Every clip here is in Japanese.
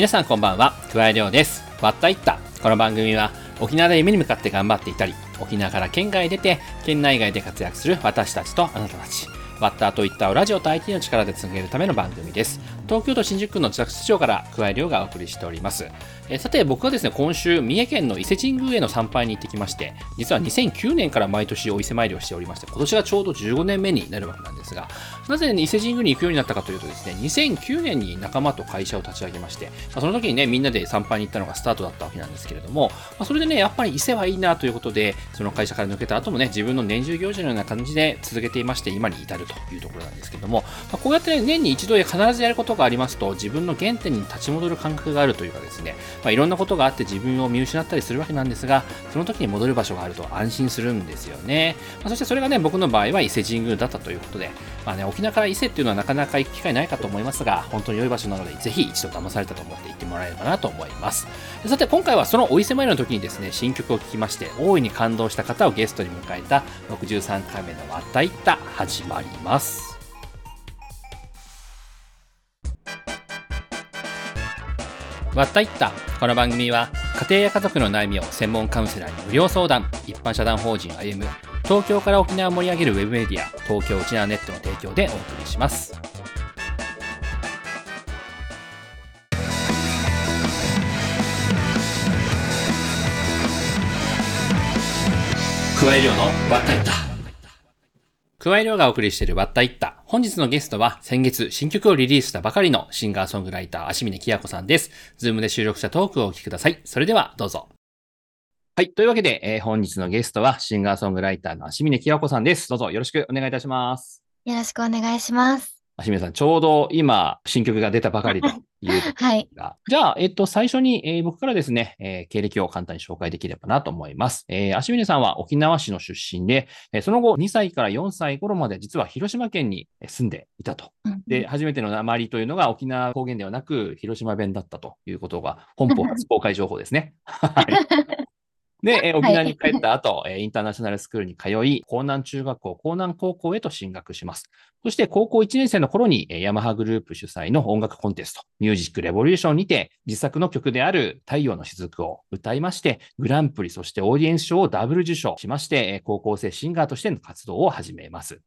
皆さんこんばんは、桑井亮です。わったいった。この番組は沖縄で夢に向かって頑張っていたり、沖縄から県外へ出て、県内外で活躍する私たちとあなたたち。ワッターといったをラジオと IT の力で続けるための番組です。東京都新宿区の自宅スタジオから桑井亮がお送りしております。えさて僕はですね、今週、三重県の伊勢神宮への参拝に行ってきまして、実は2009年から毎年お伊勢参りをしておりまして、今年がちょうど15年目になるわけなんですですが、なぜ、ね、伊勢神宮に行くようになったかというとですね、2009年に仲間と会社を立ち上げまして、まあその時にね、みんなで参拝に行ったのがスタートだったわけなんですけれども、まあそれでね、やっぱり伊勢はいいなということで、その会社から抜けた後もね、自分の年中行事のような感じで続けていまして、今に至るというところなんですけども、まあこうやってね、年に一度で必ずやることがありますと、自分の原点に立ち戻る感覚があるというかですね、まあ、いろんなことがあって自分を見失ったりするわけなんですが、その時に戻る場所があると安心するんですよね。まあ、そしてそれがね、僕の場合は伊勢神宮だったということで、まあね、沖縄から伊勢っていうのはなかなか行く機会ないかと思いますが、本当に良い場所なので、ぜひ一度騙されたと思って行ってもらえればなと思います。さて、今回はそのお伊勢参りの時にですね、新曲を聴きまして、大いに感動した方をゲストに迎えた63回目のまた行った始まります。わったいった。この番組は家庭や家族の悩みを専門カウンセラーに無料相談。一般社団法人歩む東京から沖縄を盛り上げるウェブメディア東京沖縄ネットの提供でお送りします。加え量のわったいった。加え量がお送りしているわったいった。本日のゲストは先月新曲をリリースしたばかりのシンガーソングライター安次嶺希和子さんです。ズームで収録したトークをお聞きください。それではどうぞ。はい。というわけで、えー本日のゲストはシンガーソングライターの足峰きやこさんです。どうぞよろしくお願いいたします。よろしくお願いします。足峰さん、ちょうど今、新曲が出たばかりというとこはい。じゃあ、えっと、最初に、えー僕からですね、えー経歴を簡単に紹介できればなと思います。えー足峰さんは沖縄市の出身で、えーその後2歳から4歳頃まで実は広島県にえー住んでいたと。うんで、初めての訛りというのが沖縄方言ではなく、広島弁だったということが、本邦初公開情報ですね。はい。で、えー沖縄に帰った後、えーインターナショナルスクールに通い、江南中学校、江南高校へと進学します。そして高校1年生の頃に、えーヤマハグループ主催の音楽コンテスト、ミュージックレボリューションにて、自作の曲である太陽の雫を歌いまして、グランプリ、そしてオーディエンス賞をダブル受賞しまして、えー高校生シンガーとしての活動を始めます。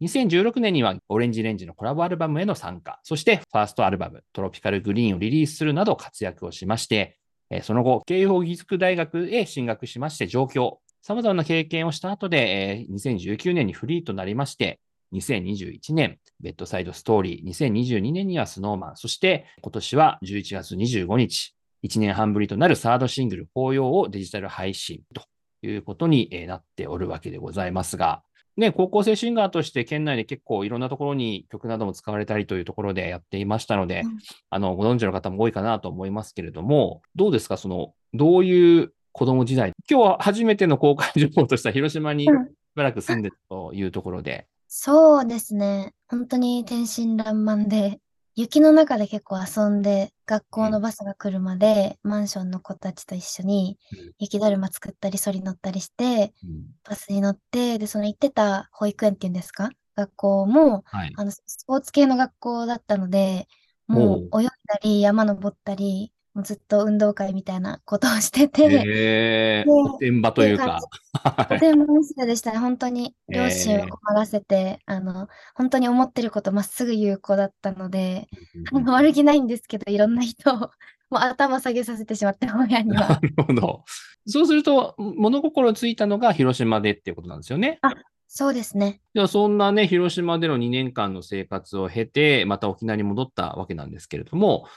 2016年にはオレンジレンジのコラボアルバムへの参加、そしてファーストアルバムトロピカルグリーンをリリースするなど活躍をしまして、その後、慶應義塾大学へ進学しまして上京、様々な経験をした後で、え2019年にフリーとなりまして、2021年、ベッドサイドストーリー、2022年にはスノーマン、そして今年は11月25日、1年半ぶりとなるサードシングル、紅葉をデジタル配信ということになっておるわけでございますが、ね、高校生シンガーとして県内で結構いろんなところに曲なども使われたりというところでやっていましたので、うん。あの、ご存知の方も多いかなと思いますけれども、どうですかその、どういう子供時代？今日は初めての公開情報としては広島にしうん。ばらく住んでるというところで、そうですね。本当に天真爛漫で、雪の中で結構遊んで、学校のバスが来るまで、マンションの子たちと一緒にうん。雪だるま作ったり、そり乗ったりして、うん。バスに乗って、で、その行ってた保育園っていうんですか？学校も、はい。あの、スポーツ系の学校だったので、もう。泳いだり、山登ったり、もうずっと運動会みたいなことをしてて、えー、おてんばというか、はいとても娘でしたね。本当にえー両親を困らせて、あの、本当に思ってることまっすぐ言う子だったので、あの悪気ないんですけど、いろんな人をもう頭下げさせてしまって、親になは。るほど。そうすると、物心ついたのが広島でっていうことなんですよね。そうですね。じゃあ、そんなね、広島での2年間の生活を経て、また沖縄に戻ったわけなんですけれども、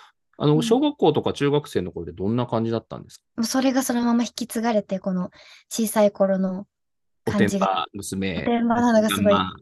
あの、うん。小学校とか中学生の頃でどんな感じだったんですか？もうそれがそのまま引き継がれて、この小さい頃の感じが。ば娘。なのがすごい。まあ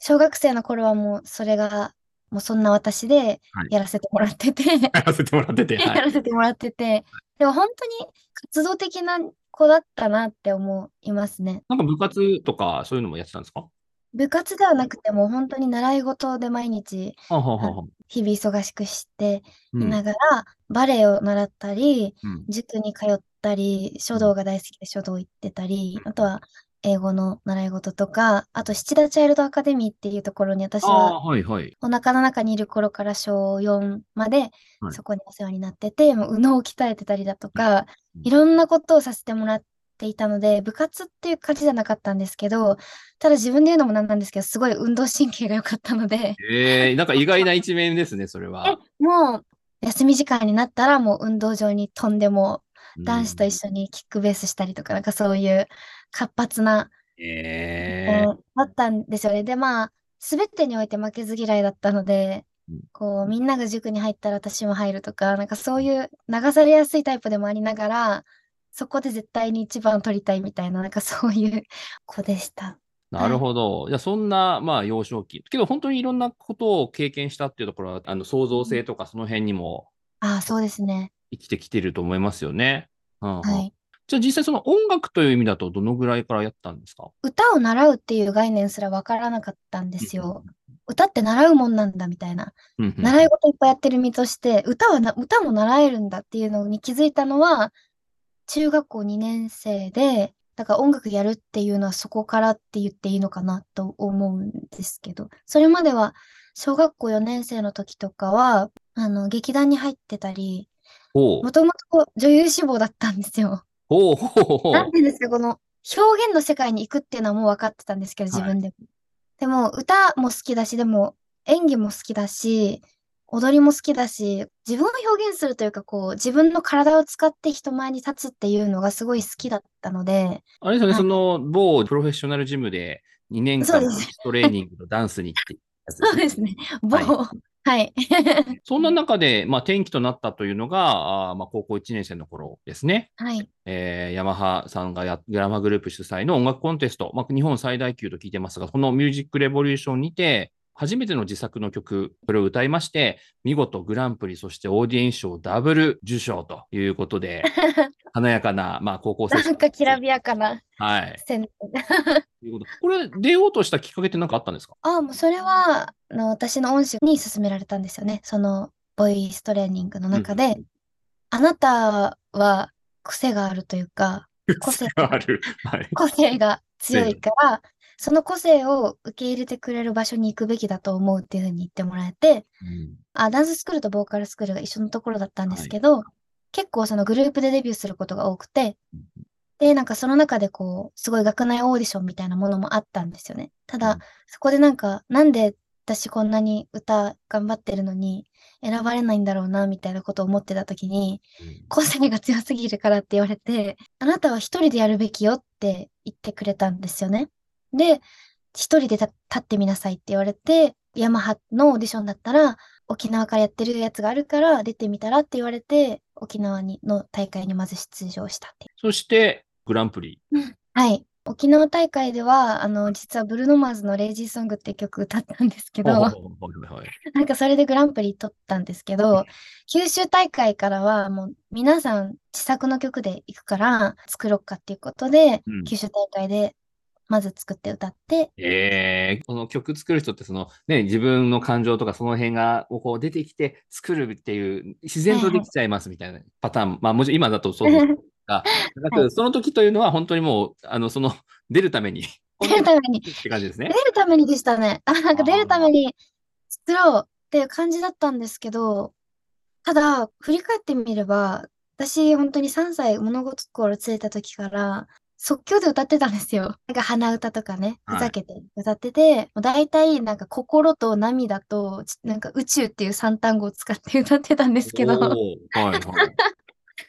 小学生の頃はもうそれが、もうそんな私ではい。やらせてもらってて、やらせてもらってて、やはい。らせてもらってて、でも本当に活動的な子だったなって思いますね。なんか部活とかそういうのもやってたんですか？部活ではなくても本当に習い事で毎日はあはあは日々忙しくしてうん。いながら、バレエを習ったり、うん。塾に通ったり、書道が大好きで書道行ってたり、あとは英語の習い事とか、あと、七田チャイルドアカデミーっていうところに私あはあ、はいはい。お腹の中にいる頃から小4まではい。そこにお世話になってて、もう右脳を鍛えてたりだとか、うん。いろんなことをさせてもらっていたので、部活っていう感じじゃなかったんですけど、ただ自分で言うのもなんなんですけど、すごい運動神経が良かったので、ええなんか意外な一面ですね、それえは。、もう休み時間になったらもう運動場に飛んでも、男子と一緒。緒にキックベースしたりとか、なんかそういう活発なええ子だったんですよね。で、まあ、すべてにおいて負けず嫌いだったのでうん、こう、みんなが塾に入ったら私も入るとか、なんかそういう流されやすいタイプでもありながら、そこで絶対に一番取りたいみたいな、なんかそういう子でした。なるほど。じゃあ、そんな、まあ、幼少期。けど、本当にいろんなことを経験したっていうところは、あの、創造性とかその辺にもああ、そうですね。生きてきてると思いますよね。うんうんはい。じゃあ、実際その音楽という意味だと、どのぐらいからやったんですか？歌を習うっていう概念すらわからなかったんですよ。歌って習うもんなんだみたいな。習い事いっぱいやってる身として、歌はな、歌も習えるんだっていうのに気づいたのは、中学校2年生で、だから音楽やるっていうのはそこからって言っていいのかなと思うんですけど、それまでは小学校4年生の時とかは、あの、劇団に入ってたり、もともと女優志望だったんですよ。ほうほうほう。なんていうんですか、この表現の世界に行くっていうのはもう分かってたんですけど、自分でも。でも、歌も好きだし、でも、演技も好きだし、踊りも好きだし、自分を表現するというか、こう、自分の体を使って人前に立つっていうのがすごい好きだったので、あれですよね、はいその某プロフェッショナルジムで2年間トレーニングとダンスにってそうですね。某、ははい。そんな中で、まあ、転機となったというのが、あーまあ、高校1年生の頃ですね。はい。えーヤマハさんがや、グラマグループ主催の音楽コンテスト、まあ、日本最大級と聞いてますが、このミュージックレボリューションにて、初めての自作の曲、それを歌いまして、見事グランプリ、そしてオーディエンス賞ダブル受賞ということで、華やかな、まあ、高校生。なんかきらびやかなはい。ことこれ、出ようとしたきっかけって何かあったんですか？あ、もうそれは、あの、私の恩師に勧められたんですよね。その、ボイストレーニングの中で、うんあなたは癖があるというか、個性がある。はい。個性が強いから、その個性を受け入れてくれる場所に行くべきだと思うっていうふうに言ってもらえて、うんあ、ダンススクールとボーカルスクールが一緒のところだったんですけど、結構そのグループでデビューすることが多くて、で、なんかその中でこう、すごい学内オーディションみたいなものもあったんですよね。ただうん、そこでなんか、なんで私こんなに歌頑張ってるのに選ばれないんだろうな、みたいなことを思ってた時に、個性が強すぎるからって言われて、あなたは一人でやるべきよって言ってくれたんですよね。で、一人でた立ってみなさいって言われて、ヤマハのオーディションだったら、沖縄からやってるやつがあるから出てみたらって言われて、沖縄にの大会にまず出場したっていそして、グランプリ。う。はい。沖縄大会では、あの、実はブルーノマーズのレイジーソングって曲歌ったんですけど、なんかそれでグランプリ取ったんですけど、九州大会からはもう皆さん自作の曲で行くから作ろうかっていうことで、うん九州大会でまず作って歌って、ええこの曲作る人ってそのね、自分の感情とかその辺がこう出てきて作るっていう、自然とできちゃいますみたいなパターン。まあもちろん今だとそうですが、だけどその時というのは本当にもう、あの、その、出るために、出るために、って感じです出ね。るためにでしたね。あ、なんか出るために作ろうっていう感じだったんですけど、ただ、振り返ってみれば、私本当に3歳物心ついた時から、即興で歌ってたんですよ。なんか鼻歌とかね、はい。ふざけて歌ってて、もう大体なんか心と涙と、ちなんか宇宙っていう3単語を使って歌ってたんですけど、はいはい。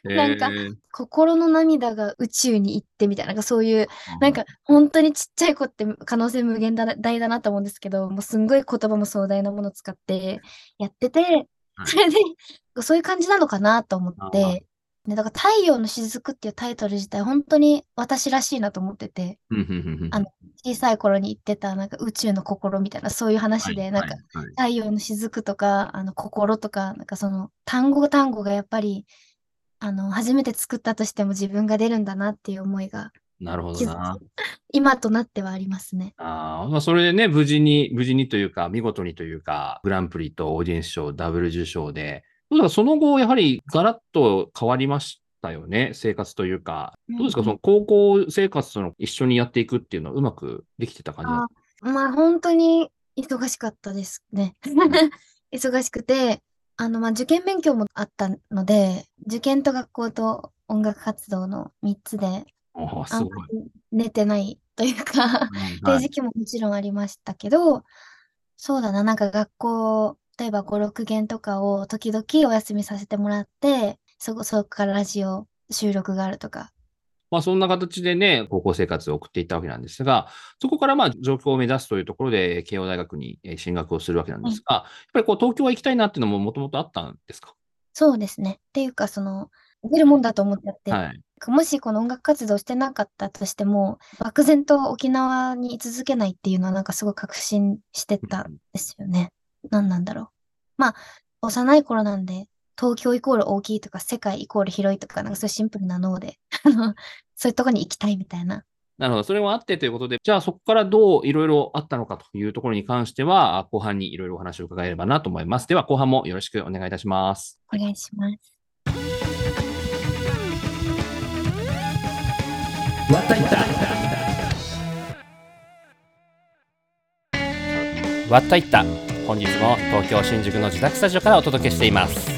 なんかえー。心の涙が宇宙に行ってみたいな、なんかそういう、なんか本当にちっちゃい子って可能性無限大だなと思うんですけど、もうすんごい言葉も壮大なものを使ってやってて、はい。それで、そういう感じなのかなと思って、ね、だから太陽の雫っていうタイトル自体本当に私らしいなと思ってて、あの小さい頃に言ってたなんか宇宙の心みたいなそういう話で、なんか太陽の雫とか、あの心とか、なんかその単語単語がやっぱり、あの、初めて作ったとしても自分が出るんだなっていう思いが、なるほどな。今となってはありますね。あーまあ、それでね、無事に、無事にというか、見事にというか、グランプリとオーディエンス賞、ダブル受賞で、だからその後、やはりガラッと変わりましったよね、生活というか。うんどうですか、その高校生活との一緒にやっていくっていうのはうまくできてた感じあまあ本当に忙しかったですね。忙しくて、あの、まあ受験勉強もあったので、受験と学校と音楽活動の3つで、かあんごい。まり寝てないというか、うんっていうはい時期ももちろんありましたけど、そうだな、なんか学校、例えば5、6限とかを時々お休みさせてもらって、そこ、そこからラジオ収録があるとか。まあそんな形でね、高校生活を送っていったわけなんですが、そこからまあ上京を目指すというところで慶応大学にえー進学をするわけなんですが、やっぱりこう東京は行きたいなっていうのももともとあったんですか？そうですね。っていうか、その、出るもんだと思っちゃって、はい。もしこの音楽活動してなかったとしても、漠然と沖縄に居続けないっていうのはなんかすごい確信してたんですよね。何なんだろう。まあ、幼い頃なんで、東京イコール大きいとか、世界イコール広いとか、なんかそういうシンプルな脳で、あの、そういうとこに行きたいみたいな。なるほど。それもあってということで、じゃあそこからどういろいろあったのかというところに関しては、後半にいろいろお話を伺えればなと思います。では後半もよろしくお願いいたします。お願いします。わったいったわったいった本日も東京新宿の自宅スタジオからお届けしています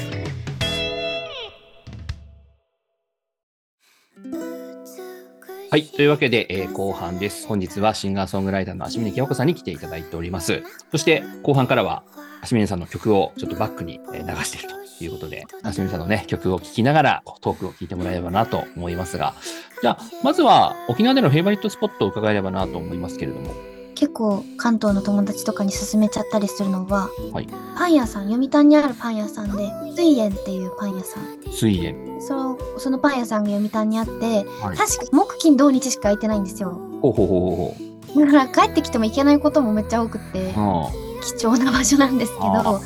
はい。というわけで、えー後半です。本日はシンガーソングライターの足峰清子さんに来ていただいております。そして、後半からは、足峰さんの曲をちょっとバックにえー流しているということで、足峰さんのね、曲を聴きながら、こうトークを聞いてもらえればなと思いますが、じゃあ、まずは沖縄でのフェイバリットスポットを伺えればなと思いますけれども。結構関東の友達とかに勧めちゃったりするのは、はいパン屋さん、読谷にあるパン屋さんで、水園っていうパン屋さん。水蓮。そのそのパン屋さんが読谷にあって、はい。確か木金土日しか空いてないんですよ。ほうほうほうほだから帰ってきても行けないこともめっちゃ多くて貴重な場所なんですけあど、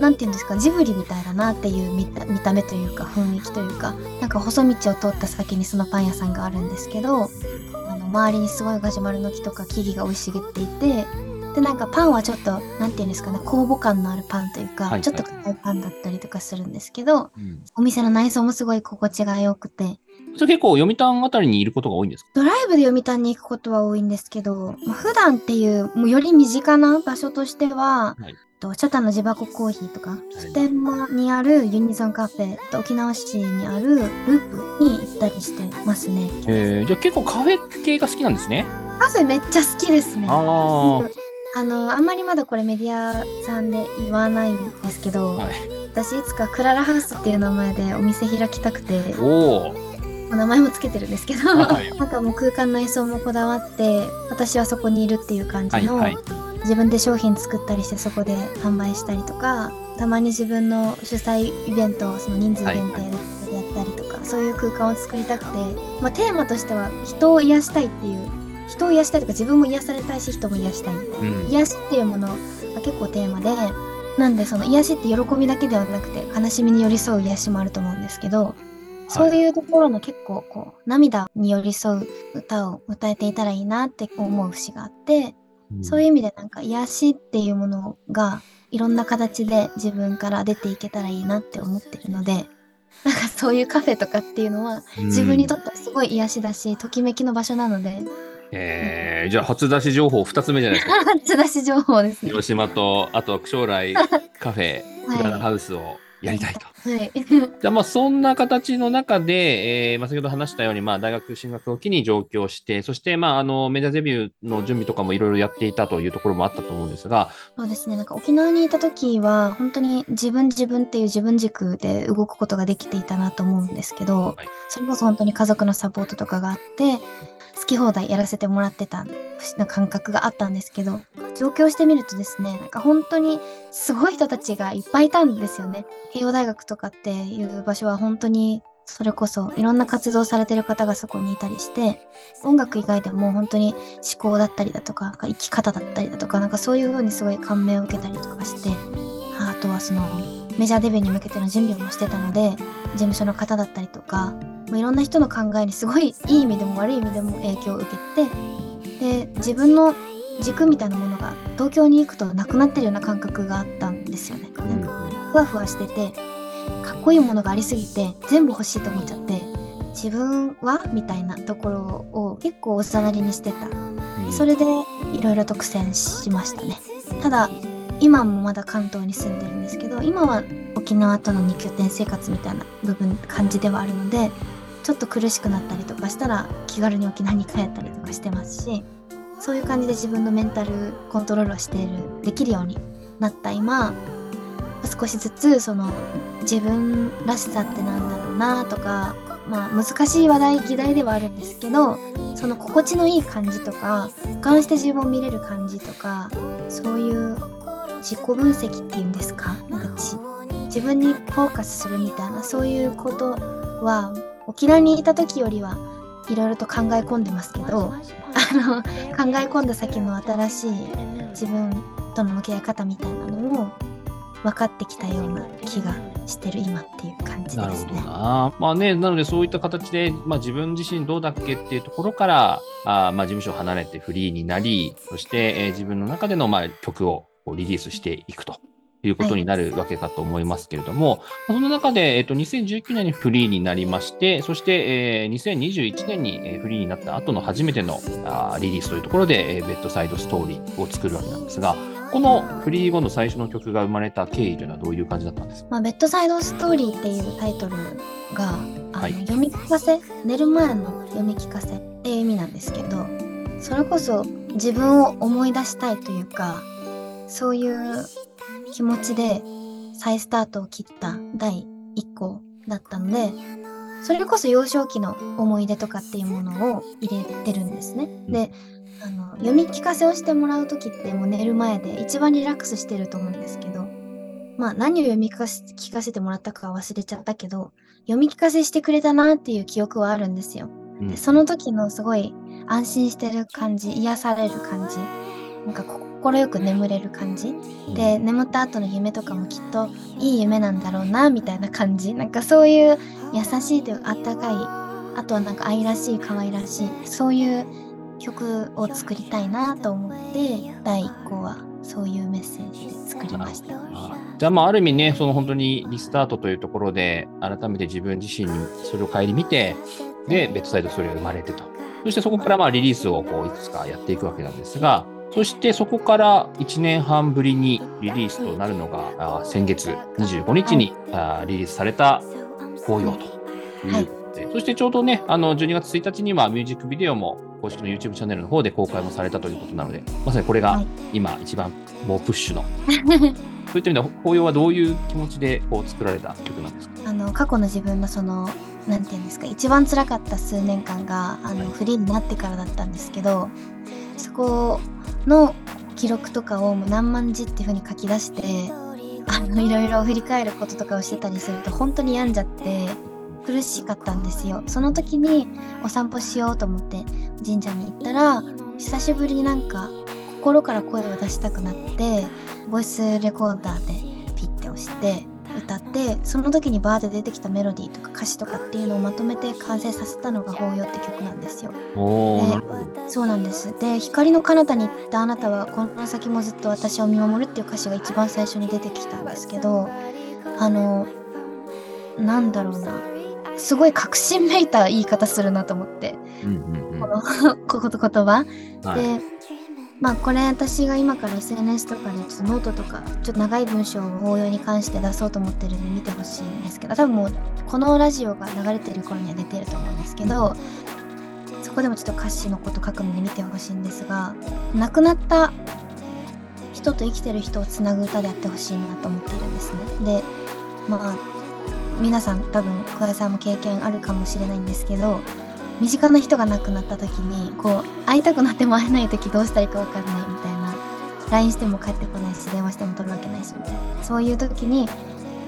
なんていうんですか、ジブリみたいだなっていう見た見た目というか雰囲気というか、なんか細道を通った先にそのパン屋さんがあるんですけど、周りにすごいガジュマルの木とか木々が生い茂っていて、で、なんかパンはちょっと、なんていうんですかね、酵母感のあるパンというか、はいはい。ちょっと硬いパンだったりとかするんですけど、うん。お店の内装もすごい心地が良くて、それ結構読谷あたりにいることが多いんですか？ドライブで読谷に行くことは多いんですけど、まあ、普段っていう、もうより身近な場所としては、はいとチャタンの地箱コーヒーとか、普天間にあるユニゾンカフェと沖縄市にあるループに行ったりしてますね。えー、じゃあ結構カフェ系が好きなんですね。カフェめっちゃ好きですね。ああ。はあの、あんまりまだこれメディアさんで言わないんですけど、い。私いつかクララハウスっていう名前でお店開きたくて、おお。お名前もつけてるんですけど、はいなんかもう空間内装もこだわって、私はそこにいるっていう感じの、はいはい。自分で商品作ったりしてそこで販売したりとか、たまに自分の主催イベントをその人数限定でやったりとか、そういう空間を作りたくて、まあ、テーマとしては人を癒したいっていう、人を癒したいとか自分も癒されたいし人も癒したいみたいな。うん。癒しっていうものが結構テーマで、なんでその癒しって喜びだけではなくて悲しみに寄り添う癒しもあると思うんですけど、そういうところの結構こう涙に寄り添う歌を歌えていたらいいなって思う節があって、そういう意味でなんか癒しっていうものがいろんな形で自分から出ていけたらいいなって思ってるので、なんかそういうカフェとかっていうのはうん自分にとってはすごい癒しだし、ときめきの場所なので、えー、じゃあ初出し情報2つ目じゃないですか。初出し情報ですね。広島と、あと将来 カフェ、はいクララハウスをやりたいと。はい。じゃあまあそんな形の中で、えーまあ、先ほど話したように、まあ、大学進学を機に上京して、そして、まあ、あのメジャーデビューの準備とかもいろいろやっていたというところもあったと思うんですが、そうですね。なんか沖縄にいた時は、本当に自分自分っていう自分軸で動くことができていたなと思うんですけど、はいそれこそ本当に家族のサポートとかがあって、好き放題やらせてもらってたな感覚があったんですけど、上京してみるとですね、なんか本当にすごい人たちがいっぱいいたんですよね。慶応大学とかっていう場所は本当にそれこそいろんな活動されてる方がそこにいたりして、音楽以外でも本当に思考だったりだとか、生き方だったりだとか、なんかそういう風にすごい感銘を受けたりとかして、あとはそのメジャーデビューに向けての準備もしてたので、事務所の方だったりとか、いろんな人の考えにすごいいい意味でも悪い意味でも影響を受けて、で、自分の軸みたいなものが東京に行くとなくなってるような感覚があったんですよね。なんかふわふわしてて、かっこいいものがありすぎて全部欲しいと思っちゃって自分はみたいなところを結構おざなりにしてた。それでいろいろと苦戦しましたね。ただ今もまだ関東に住んでるんですけど今は沖縄との2拠点生活みたいな部分感じではあるのでちょっと苦しくなったりとかしたら気軽に沖縄に帰ったりとかしてますしそういう感じで自分のメンタルコントロールをしているできるようになった今少しずつその自分らしさってなんだろうなとかまあ難しい話題議題ではあるんですけどその心地のいい感じとか俯瞰して自分を見れる感じとかそういう自己分析っていうんですか？なんか自分にフォーカスするみたいなそういうことは沖縄にいた時よりはいろいろと考え込んでますけどあの考え込んだ先の新しい自分との向き合い方みたいなのを分かってきたような気がしてる今っていう感じですね。なまあね、なのでそういった形で、まあ、自分自身どうだっけっていうところからあ、まあ、事務所を離れてフリーになりそして、えー、自分の中での、まあ、曲をリリースしていくということになるわけかと思いますけれども、はい、その中で、えっと、2019年にフリーになりまして、そして、えー、2021年にフリーになった後の初めてのあリリースというところで、え、ベッドサイドストーリーを作るわけなんですが、このフリー後の最初の曲が生まれた経緯というのはどういう感じだったんですか、まあ、ベッドサイドストーリーっていうタイトルが、はい、読み聞かせ、寝る前の読み聞かせっていう意味なんですけど、それこそ自分を思い出したいというか、そういう気持ちで再スタートを切った第1個だったので、それこそ幼少期の思い出とかっていうものを入れてるんですね。で、あの読み聞かせをしてもらう時ってもう寝る前で一番リラックスしてると思うんですけど、まあ何を読み聞かせ聞かせてもらったかは忘れちゃったけど、読み聞かせしてくれたなっていう記憶はあるんですよ。でその時のすごい安心してる感じ、癒される感じ、なんか心よく眠れる感じ。で眠った後の夢とかもきっといい夢なんだろうなみたいな感じ。なんかそういう優しいというあったかいあとはなんか愛らしい可愛らしいそういう曲を作りたいなと思って第1項はそういうメッセージで作りました。じゃあまあある意味ねその本当にリスタートというところで改めて自分自身にそれを顧みてでベッドサイドストーリーが生まれてとそしてそこからまあリリースをこういくつかやっていくわけなんですがそしてそこから1年半ぶりにリリースとなるのが、先月25日に、はい、リリースされた紅葉というそしてちょうどね、あの12月1日にはミュージックビデオも公式の YouTube チャンネルの方で公開もされたということなので、まさにこれが今一番もうプッシュの。そういった意味では、紅葉はどういう気持ちでこう作られた曲なんですか？あの過去の自分のそのなんていうんですか一番辛かった数年間があのフリーになってからだったんですけどそこの記録とかをもう何万字っていう風に書き出してあのいろいろ振り返ることとかをしてたりすると本当に病んじゃって苦しかったんですよ。その時にお散歩しようと思って神社に行ったら久しぶりになんか心から声を出したくなってボイスレコーダーでピッて押して歌ってその時にバーで出てきたメロディーとか歌詞とかっていうのをまとめて完成させたのが「法要」って曲なんですよ。でそうなんです。で「光の彼方に行ったあなたはこの先もずっと私を見守る」っていう歌詞が一番最初に出てきたんですけどあのなんだろうなすごい確信めいた言い方するなと思って、うんうんうん、この 言葉、はい、でまあこれ私が今から SNS とかでちょっとノートとかちょっと長い文章を応用に関して出そうと思ってるんで見てほしいんですけど多分もうこのラジオが流れてる頃には出てると思うんですけどそこでもちょっと歌詞のこと書くので見てほしいんですが亡くなった人と生きてる人をつなぐ歌であってほしいなと思っているんですね。でまあ皆さん多分小田さんも経験あるかもしれないんですけど身近な人が亡くなった時にこう会いたくなっても会えない時どうしたらいいか分かんないみたいな LINE しても帰ってこないし電話しても取るわけないしみたいな。そういう時に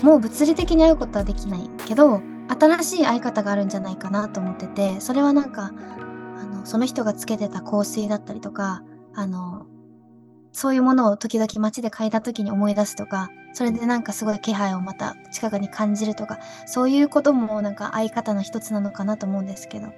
もう物理的に会うことはできないけど新しい会い方があるんじゃないかなと思っててそれはなんかあのその人がつけてた香水だったりとかあのそういうものを時々街で嗅いだ時に思い出すとかそれでなんかすごい気配をまた近くに感じるとかそういうこともなんか会い方の一つなのかなと思うんですけど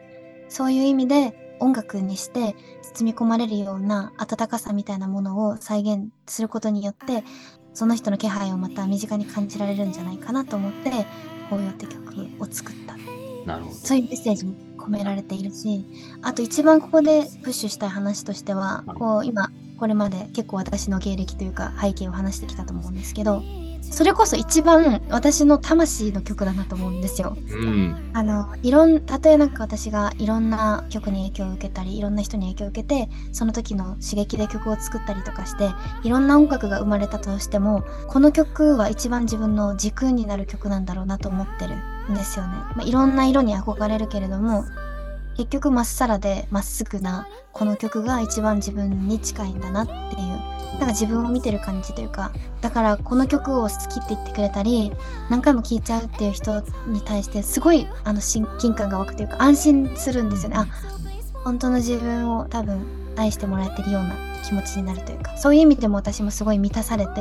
そういう意味で音楽にして包み込まれるような温かさみたいなものを再現することによってその人の気配をまた身近に感じられるんじゃないかなと思って「紅葉」って曲を作った。なるほど。そういうメッセージも込められているしあと一番ここでプッシュしたい話としてはこう今これまで結構私の経歴というか背景を話してきたと思うんですけどそれこそ一番私の魂の曲だなと思うんですよ。うん。あのいろんたとえなんか私がいろんな曲に影響を受けたりいろんな人に影響を受けてその時の刺激で曲を作ったりとかしていろんな音楽が生まれたとしてもこの曲は一番自分の軸になる曲なんだろうなと思ってるんですよね。まあ、いろんな色に憧れるけれども結局まっさらでまっすぐなこの曲が一番自分に近いんだなっていうなんか自分を見てる感じというかだからこの曲を好きって言ってくれたり何回も聴いちゃうっていう人に対してすごいあの親近感が湧くというか安心するんですよねあ本当の自分を多分愛してもらえてるような気持ちになるというかそういう意味でも私もすごい満たされて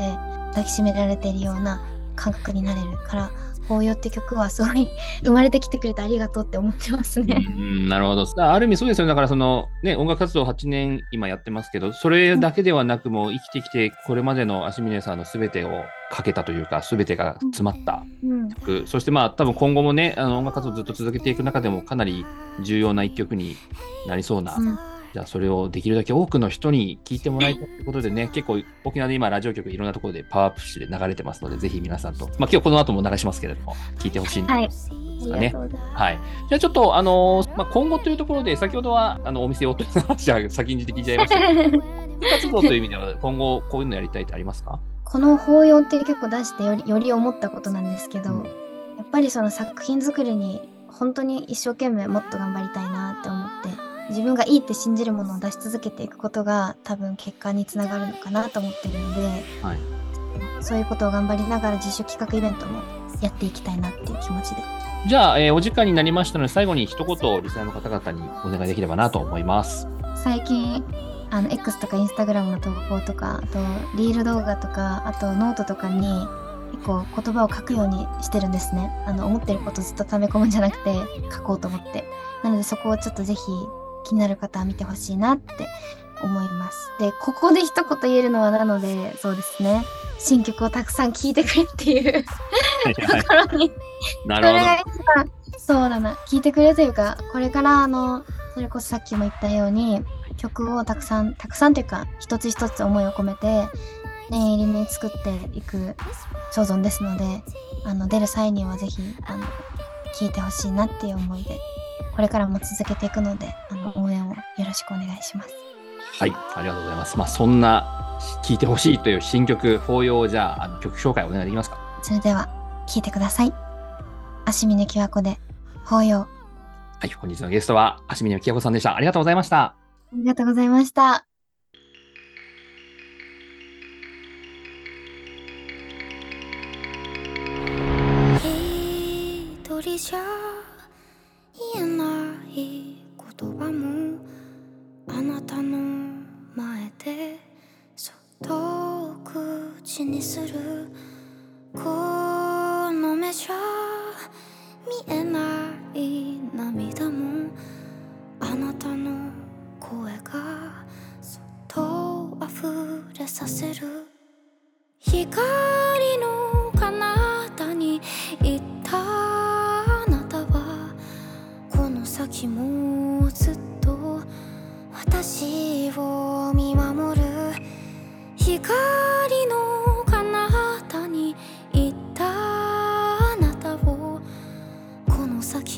抱きしめられているような感覚になれるから紅葉って曲はすごい 生まれてきてくれてありがとうって思ってますね。うんなるほど。あある意味そうですよね。だからそのね、音楽活動8年今やってますけど、それだけではなくもう生きてきて、これまでの足峰さんの全てをかけたというか、全てが詰まったうん、曲、そしてまあ多分今後もね、あの音楽活動ずっと続けていく中でもかなり重要な一曲になりそうな、うんじゃあそれをできるだけ多くの人に聞いてもらいたいということでね、結構沖縄で今ラジオ局いろんなところでパワープッシュで流れてますので、ぜひ皆さんと、まあ今日この後も流しますけれども、聞いてほしいんではい。すあかね。はい。じゃあちょっと、あのーまあ、今後というところで、先ほどはあのお店を という話は先んじて聞いちゃいましたけど、活動という意味では、今後こういうのやりたいってありますか？この「法要」っていう曲を出してよりより思ったことなんですけど、うん。やっぱりその作品作りに本当に一生懸命もっと頑張りたいなって思って自分がいいって信じるものを出し続けていくことが多分結果につながるのかなと思ってるのではい。そういうことを頑張りながら自主企画イベントもやっていきたいなっていう気持ちでじゃあ、えーお時間になりましたので、最後に一言、リスナーの方々にお願いできればなと思います。最近あの X とか Instagram の投稿とかあとリール動画とかあとノートとかに結構言葉を書くようにしてるんですねあの思ってることずっと溜め込むんじゃなくて書こうと思ってなのでそこをちょっとぜひ気になる方は見てほしいなって思います。でここで一言言えるのはなのでそうですね。新曲をたくさん聴いてくれっていうところになそれがる一番そうだな。聞いてくれというかこれからあのそれこそさっきも言ったように曲をたくさんたくさんというか一つ一つ思いを込めて念入りに作っていく所存ですのであの出る際にはぜひあの聞いてほしいなっていう思いでこれからも続けていくのであの応援をよろしくお願いします。はい。ありがとうございます。まあ、そんな、聴いてほしいという新曲、法要をじゃあ、あの曲紹介お願いできますか？それでは聞いてください。足峰きわこで法要はい。本日のゲストは、足峰きやこさんでした。ありがとうございました。ありがとうございました。一人じゃ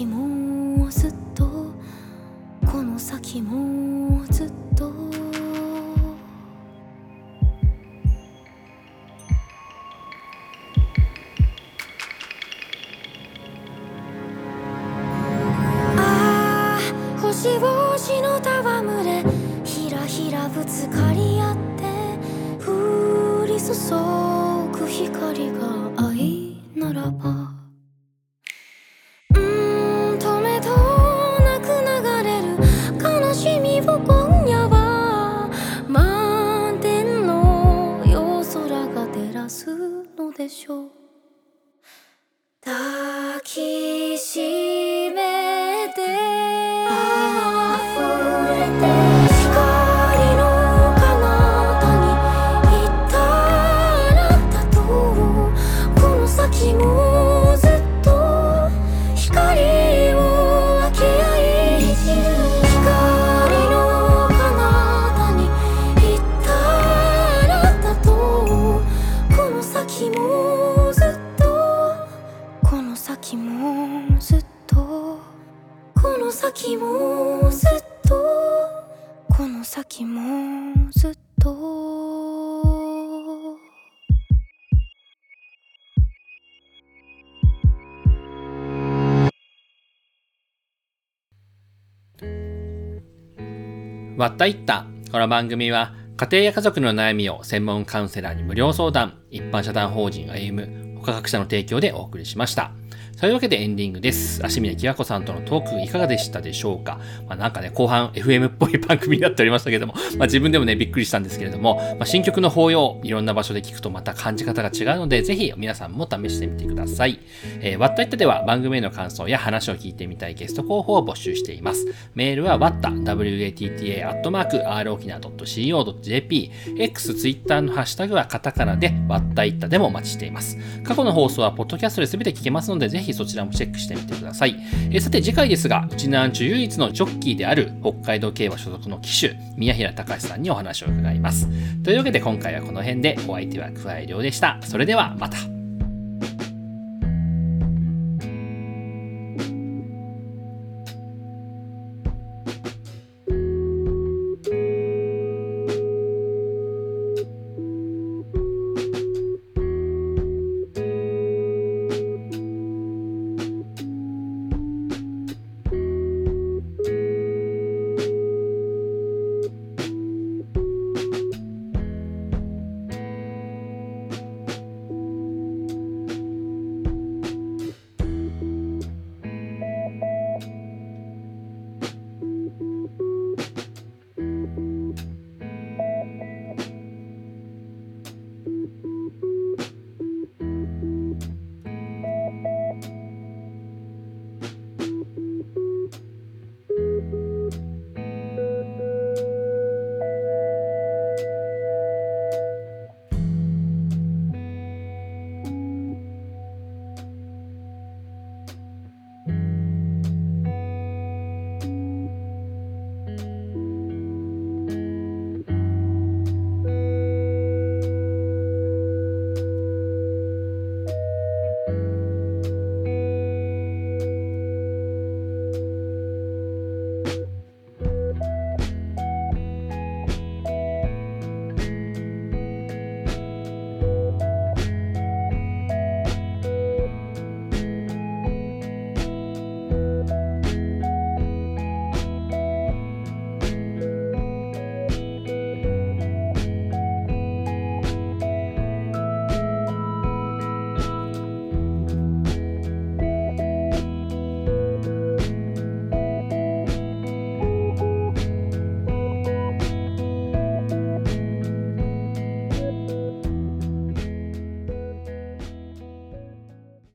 先もずっとこの先もずっと。わったいった。この番組は、家庭や家族の悩みを専門カウンセラーに無料相談、一般社団法人 AM、他各社の提供でお送りしました。そういうわけでエンディングです。足峰きわこさんとのトークいかがでしたでしょうか？まあなんかね、後半 FM っぽい番組になっておりましたけども、まあ自分でもね、びっくりしたんですけれども、まあ新曲の法要、いろんな場所で聞くとまた感じ方が違うので、ぜひ皆さんも試してみてください。えー、わったいったでは番組への感想や話を聞いてみたいゲスト候補を募集しています。メールはわった watta アットマーク r 沖縄 .co.jp X、Twitter のハッシュタグはカタカナでわったいったでもお待ちしています。過去の放送はポッドキャストで全て聞けますので、ぜひそちらもチェックしてみてください。えさて次回ですが、うちなんちゅ唯一のジョッキーである北海道競馬所属の騎手、宮平隆さんにお話を伺います。というわけで今回はこの辺でお相手は桑井亮でした。それではまた。